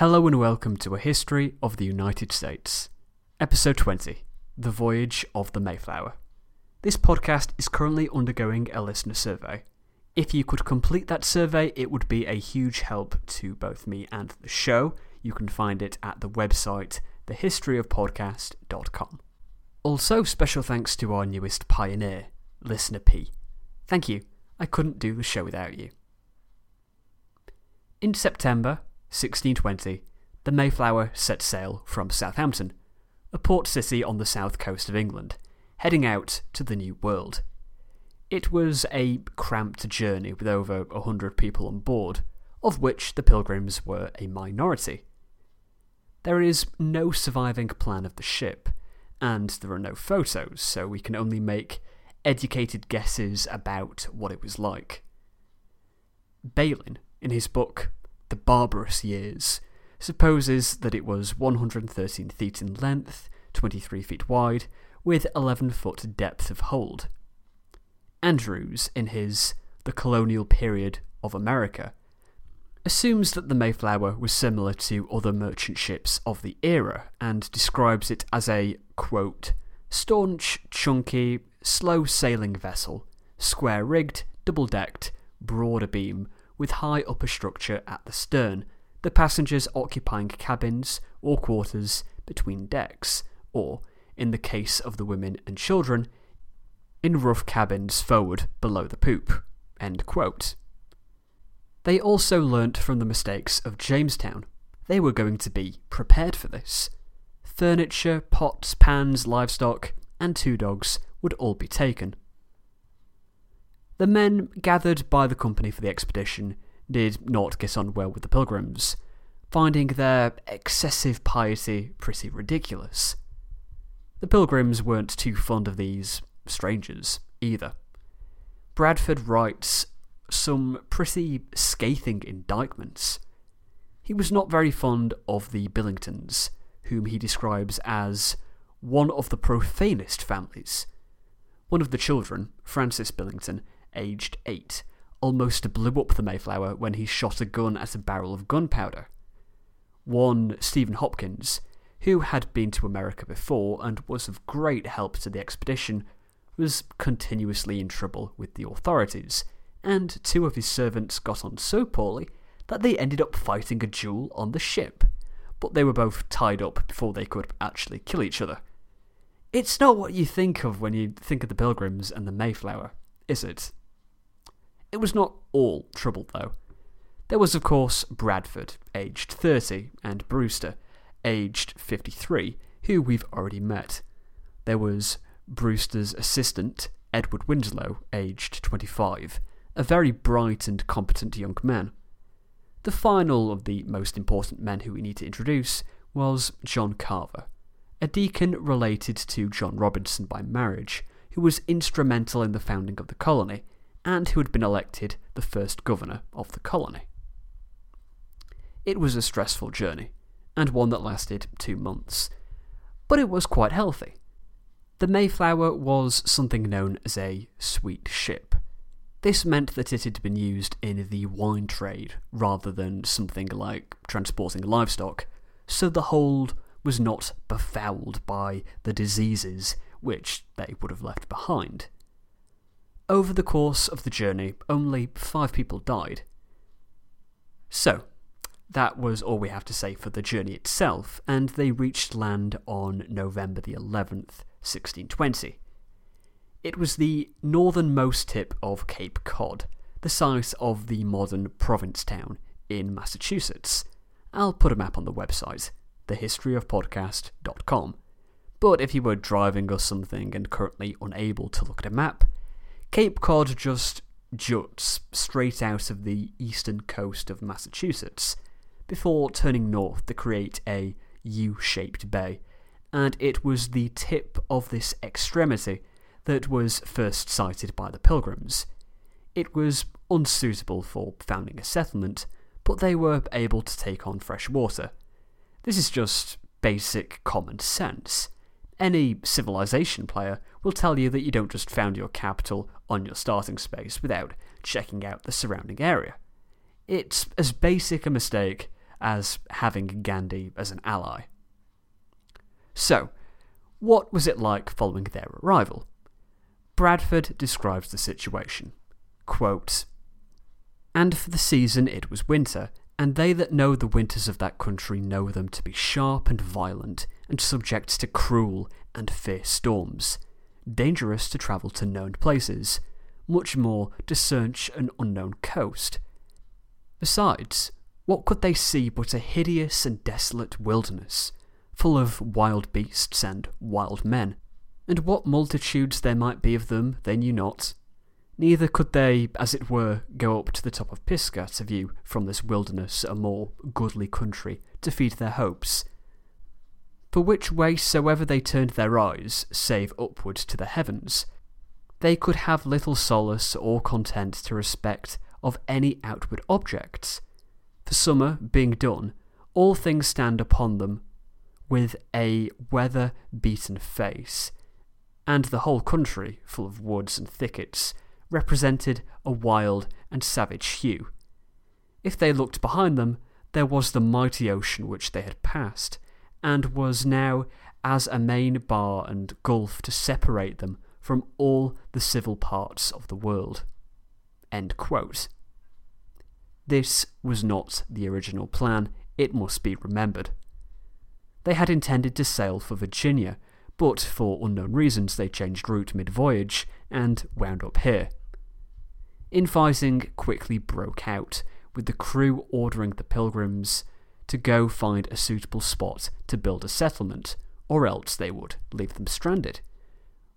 Hello and welcome to A History of the United States, Episode 20 The Voyage of the Mayflower. This podcast is currently undergoing a listener survey. If you could complete that survey, it would be a huge help to both me and the show. You can find it at the website thehistoryofpodcast.com. Also, special thanks to our newest pioneer, Listener P. Thank you. I couldn't do the show without you. In September 1620, the Mayflower set sail from Southampton, a port city on the south coast of England, heading out to the New World. It was a cramped journey with over a hundred people on board, of which the pilgrims were a minority. There is no surviving plan of the ship, and there are no photos, so we can only make educated guesses about what it was like. Bailyn, in his book The Barbarous Years, supposes that it was 113 feet in length, 23 feet wide, with 11 foot depth of hold. Andrews, in his The Colonial Period of America, assumes that the Mayflower was similar to other merchant ships of the era and describes it as a, quote, staunch, chunky, slow sailing vessel, square rigged, double decked, broad abeam, with high upper structure at the stern, the passengers occupying cabins or quarters between decks, or, in the case of the women and children, in rough cabins forward below the poop. They also learnt from the mistakes of Jamestown. They were going to be prepared for this. Furniture, pots, pans, livestock, and two dogs would all be taken. The men gathered by the company for the expedition did not get on well with the pilgrims, finding their excessive piety pretty ridiculous. The pilgrims weren't too fond of these strangers either. Bradford writes some pretty scathing indictments. He was not very fond of the Billingtons, whom he describes as one of the profanest families. One of the children, Francis Billington, aged eight, almost blew up the Mayflower when he shot a gun at a barrel of gunpowder. One, Stephen Hopkins, who had been to America before and was of great help to the expedition, was continuously in trouble with the authorities, and two of his servants got on so poorly that they ended up fighting a duel on the ship, but they were both tied up before they could actually kill each other. It's not what you think of when you think of the Pilgrims and the Mayflower, is it? It was not all trouble, though. There was, of course, Bradford, aged 30, and Brewster, aged 53, who we've already met. There was Brewster's assistant, Edward Winslow, aged 25, a very bright and competent young man. The final of the most important men who we need to introduce was John Carver, a deacon related to John Robinson by marriage, who was instrumental in the founding of the colony, and who had been elected the first governor of the colony. It was a stressful journey, and one that lasted two months, but it was quite healthy. The Mayflower was something known as a sweet ship. This meant that it had been used in the wine trade rather than something like transporting livestock, so the hold was not befouled by the diseases which they would have left behind. Over the course of the journey, only five people died. So, that was all we have to say for the journey itself, and they reached land on November the 11th, 1620. It was the northernmost tip of Cape Cod, the site of the modern Provincetown in Massachusetts. I'll put a map on the website, thehistoryofpodcast.com. But if you were driving or something and currently unable to look at a map, Cape Cod just juts straight out of the eastern coast of Massachusetts before turning north to create a U shaped bay, and it was the tip of this extremity that was first sighted by the Pilgrims. It was unsuitable for founding a settlement, but they were able to take on fresh water. This is just basic common sense. Any civilization player will tell you that you don't just found your capital on your starting space without checking out the surrounding area. It's as basic a mistake as having Gandhi as an ally. So, what was it like following their arrival? Bradford describes the situation. Quote, and for the season it was winter, and they that know the winters of that country know them to be sharp and violent, and subject to cruel and fierce storms, dangerous to travel to known places, much more to search an unknown coast. Besides, what could they see but a hideous and desolate wilderness, full of wild beasts and wild men? And what multitudes there might be of them they knew not, Neither could they, as it were, go up to the top of Pisgah to view from this wilderness a more goodly country to feed their hopes. For which way soever they turned their eyes, save upwards to the heavens, they could have little solace or content to respect of any outward objects. For summer being done, all things stand upon them with a weather beaten face, and the whole country full of woods and thickets represented a wild and savage hue. If they looked behind them, there was the mighty ocean which they had passed, and was now as a main bar and gulf to separate them from all the civil parts of the world. This was not the original plan, it must be remembered. They had intended to sail for Virginia, but for unknown reasons they changed route mid voyage and wound up here. Infighting quickly broke out, with the crew ordering the pilgrims to go find a suitable spot to build a settlement, or else they would leave them stranded.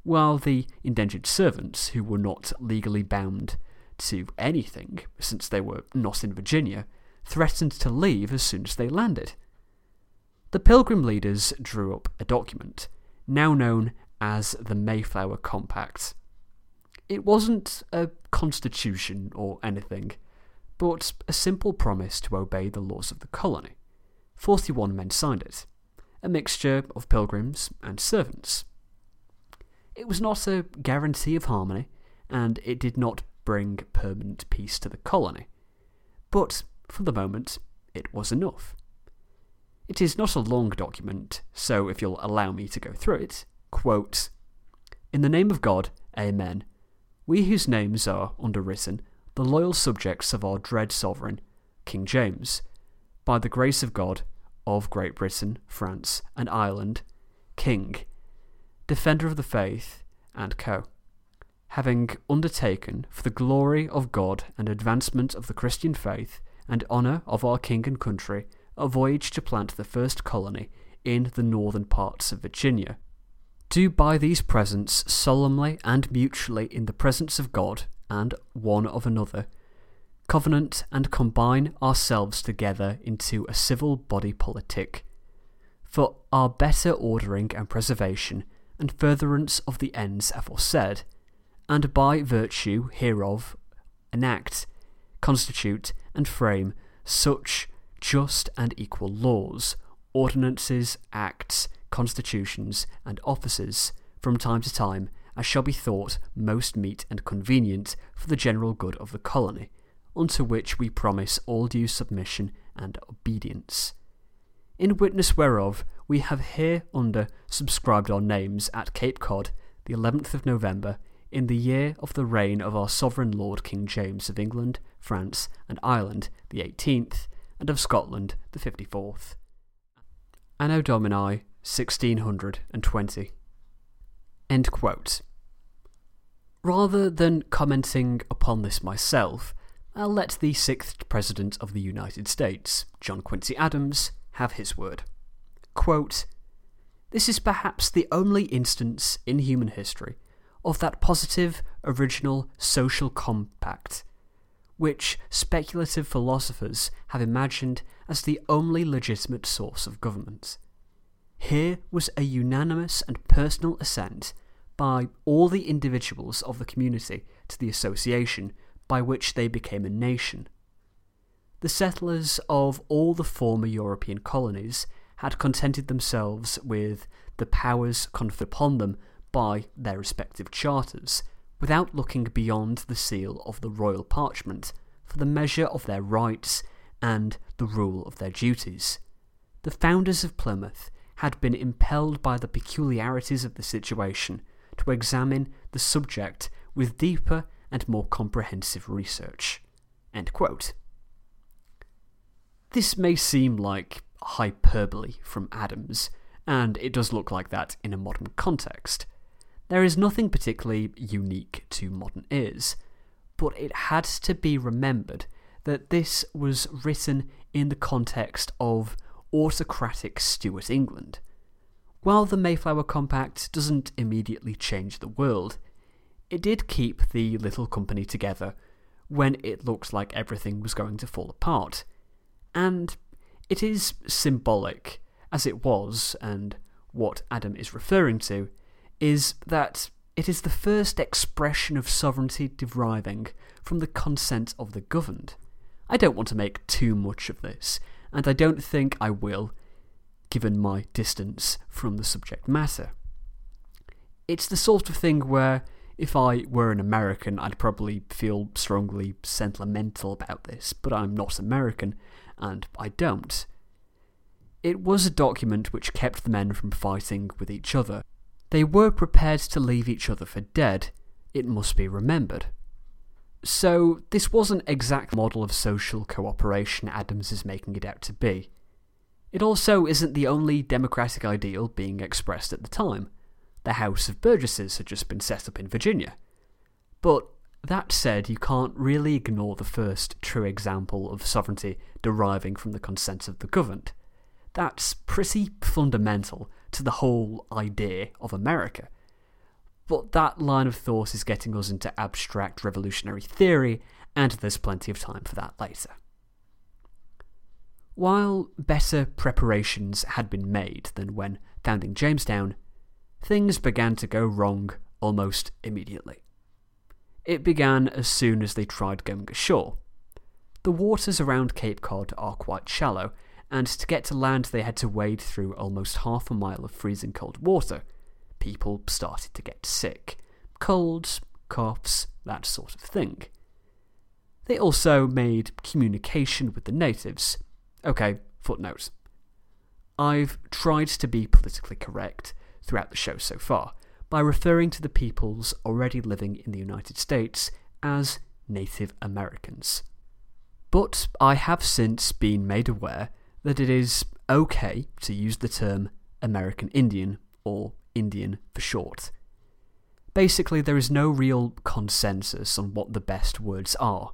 While the indentured servants, who were not legally bound to anything since they were not in Virginia, threatened to leave as soon as they landed. The pilgrim leaders drew up a document, now known as the Mayflower Compact, it wasn't a constitution or anything, but a simple promise to obey the laws of the colony. Forty-one men signed it, a mixture of pilgrims and servants. It was not a guarantee of harmony, and it did not bring permanent peace to the colony. But, for the moment, it was enough. It is not a long document, so if you'll allow me to go through it, quote, In the name of God, Amen we whose names are underwritten, the loyal subjects of our dread sovereign, King James, by the grace of God, of Great Britain, France, and Ireland, King, Defender of the Faith, and Co., having undertaken, for the glory of God and advancement of the Christian faith, and honour of our King and country, a voyage to plant the first colony in the northern parts of Virginia, do by these presents solemnly and mutually in the presence of God and one of another, covenant and combine ourselves together into a civil body politic, for our better ordering and preservation and furtherance of the ends aforesaid, and by virtue hereof enact, constitute, and frame such just and equal laws, ordinances, acts, constitutions, and offices from time to time as shall be thought most meet and convenient for the general good of the colony, unto which we promise all due submission and obedience. In witness whereof, we have hereunder subscribed our names at Cape Cod, the 11th of November, in the year of the reign of our sovereign Lord King James of England, France, and Ireland, the 18th, and of Scotland, the 54th. Anno Domini 1620. End quote. Rather than commenting upon this myself, I'll let the sixth President of the United States, John Quincy Adams, have his word. Quote, this is perhaps the only instance in human history of that positive, original social compact which speculative philosophers have imagined as the only legitimate source of government. Here was a unanimous and personal assent by all the individuals of the community to the association by which they became a nation. The settlers of all the former European colonies had contented themselves with the powers conferred upon them by their respective charters, without looking beyond the seal of the royal parchment for the measure of their rights and the rule of their duties. The founders of Plymouth had been impelled by the peculiarities of the situation to examine the subject with deeper and more comprehensive research. This may seem like hyperbole from Adams, and it does look like that in a modern context. There is nothing particularly unique to modern ears, but it had to be remembered that this was written in the context of autocratic Stuart England. While the Mayflower Compact doesn't immediately change the world, it did keep the little company together when it looked like everything was going to fall apart. And it is symbolic, as it was, and what Adam is referring to, is that it is the first expression of sovereignty deriving from the consent of the governed. I don't want to make too much of this, and I don't think I will, given my distance from the subject matter. It's the sort of thing where if I were an American, I'd probably feel strongly sentimental about this, but I'm not American, and I don't. It was a document which kept the men from fighting with each other. They were prepared to leave each other for dead, it must be remembered. So, this wasn't exact model of social cooperation Adams is making it out to be. It also isn't the only democratic ideal being expressed at the time. The House of Burgesses had just been set up in Virginia. But that said, you can't really ignore the first true example of sovereignty deriving from the consent of the governed. That's pretty fundamental to the whole idea of America. But that line of thought is getting us into abstract revolutionary theory, and there's plenty of time for that later. While better preparations had been made than when founding Jamestown, things began to go wrong almost immediately. It began as soon as they tried going ashore. The waters around Cape Cod are quite shallow, and to get to land they had to wade through almost half a mile of freezing cold water, people started to get sick. Colds, coughs, that sort of thing. They also made communication with the natives. Okay, footnote. I've tried to be politically correct throughout the show so far by referring to the peoples already living in the United States as Native Americans. But I have since been made aware that it is okay to use the term American Indian or Indian for short. Basically, there is no real consensus on what the best words are.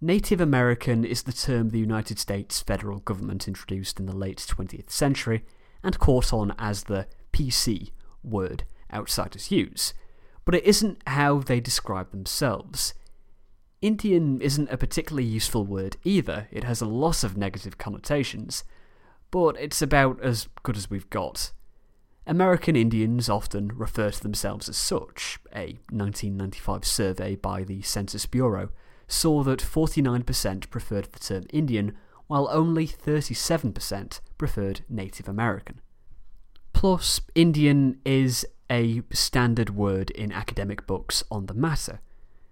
Native American is the term the United States federal government introduced in the late 20th century and caught on as the PC word outsiders use, but it isn't how they describe themselves. Indian isn't a particularly useful word either, it has a lot of negative connotations, but it's about as good as we've got. American Indians often refer to themselves as such. A 1995 survey by the Census Bureau saw that 49% preferred the term Indian, while only 37% preferred Native American. Plus, Indian is a standard word in academic books on the matter.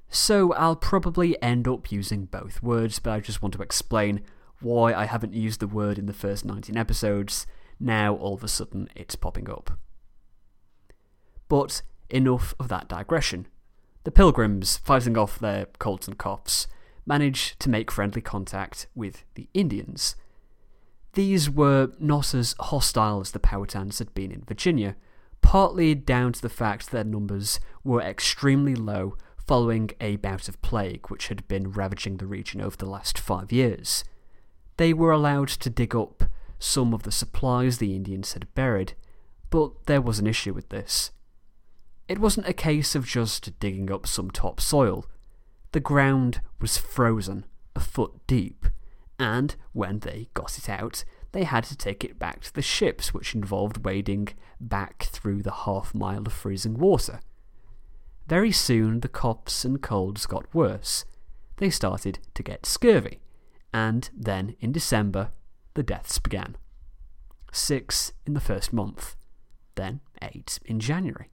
So I'll probably end up using both words, but I just want to explain why I haven't used the word in the first 19 episodes now all of a sudden it's popping up. But enough of that digression. The pilgrims, fighting off their colds and coughs, managed to make friendly contact with the Indians. These were not as hostile as the Powhatans had been in Virginia, partly down to the fact that their numbers were extremely low following a bout of plague which had been ravaging the region over the last five years. They were allowed to dig up some of the supplies the Indians had buried, but there was an issue with this. It wasn't a case of just digging up some topsoil. The ground was frozen, a foot deep, and when they got it out, they had to take it back to the ships, which involved wading back through the half mile of freezing water. Very soon the coughs and colds got worse. They started to get scurvy, and then in December the deaths began. Six in the first month, then eight in January.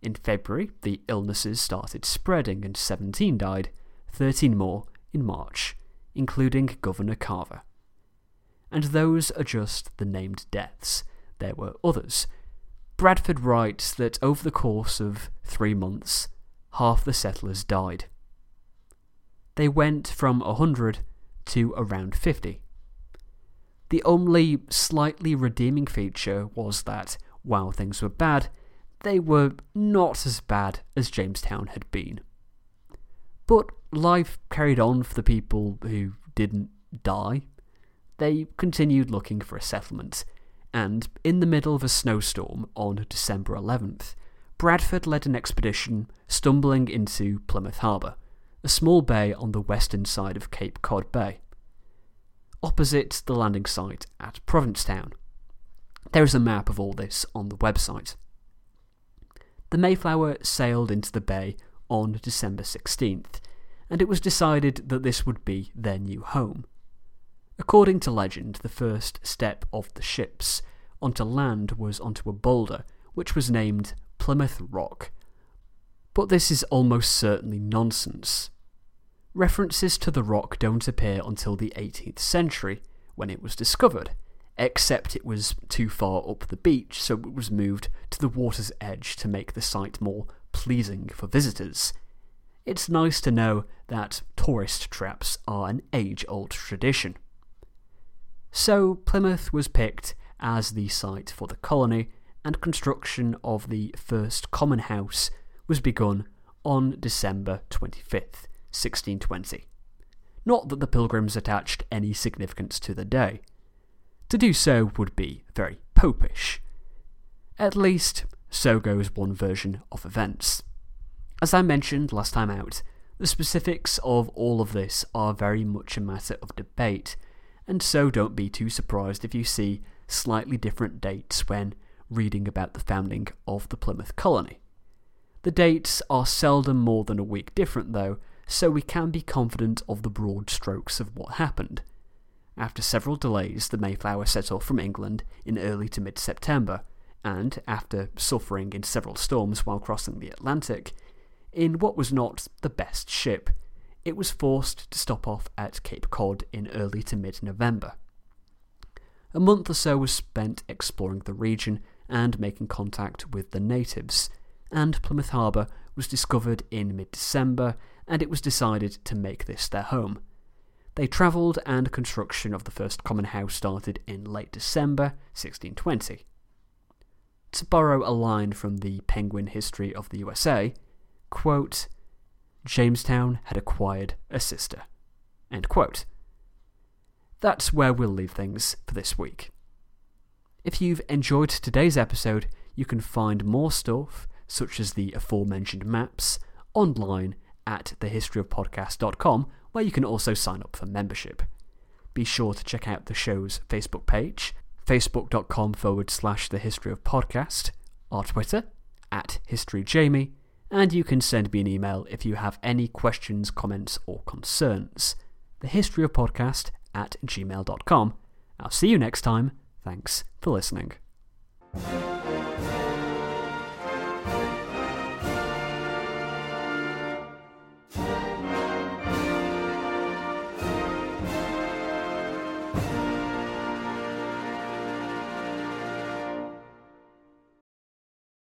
In February, the illnesses started spreading and 17 died, 13 more in March. Including Governor Carver. And those are just the named deaths. There were others. Bradford writes that over the course of three months, half the settlers died. They went from 100 to around 50. The only slightly redeeming feature was that, while things were bad, they were not as bad as Jamestown had been. But life carried on for the people who didn't die. They continued looking for a settlement, and in the middle of a snowstorm on December 11th, Bradford led an expedition stumbling into Plymouth Harbour, a small bay on the western side of Cape Cod Bay, opposite the landing site at Provincetown. There is a map of all this on the website. The Mayflower sailed into the bay on December 16th, and it was decided that this would be their new home. According to legend, the first step of the ships onto land was onto a boulder, which was named Plymouth Rock. But this is almost certainly nonsense. References to the rock don't appear until the 18th century, when it was discovered, except it was too far up the beach, so it was moved to the water's edge to make the site more pleasing for visitors. It's nice to know that tourist traps are an age old tradition. So, Plymouth was picked as the site for the colony, and construction of the first common house was begun on December 25th, 1620. Not that the pilgrims attached any significance to the day. To do so would be very popish. At least, so goes one version of events. As I mentioned last time out, the specifics of all of this are very much a matter of debate, and so don't be too surprised if you see slightly different dates when reading about the founding of the Plymouth colony. The dates are seldom more than a week different, though, so we can be confident of the broad strokes of what happened. After several delays, the Mayflower set off from England in early to mid September, and after suffering in several storms while crossing the Atlantic, in what was not the best ship, it was forced to stop off at Cape Cod in early to mid November. A month or so was spent exploring the region and making contact with the natives, and Plymouth Harbour was discovered in mid December, and it was decided to make this their home. They travelled, and construction of the first common house started in late December 1620. To borrow a line from the Penguin History of the USA, quote, Jamestown had acquired a sister. End quote. That's where we'll leave things for this week. If you've enjoyed today's episode, you can find more stuff, such as the aforementioned maps, online at thehistoryofpodcast.com where you can also sign up for membership. Be sure to check out the show's Facebook page, facebook.com forward slash the history of podcast, our Twitter, at historyjamie, and you can send me an email if you have any questions, comments, or concerns. The history of podcast at gmail.com. I'll see you next time. Thanks for listening.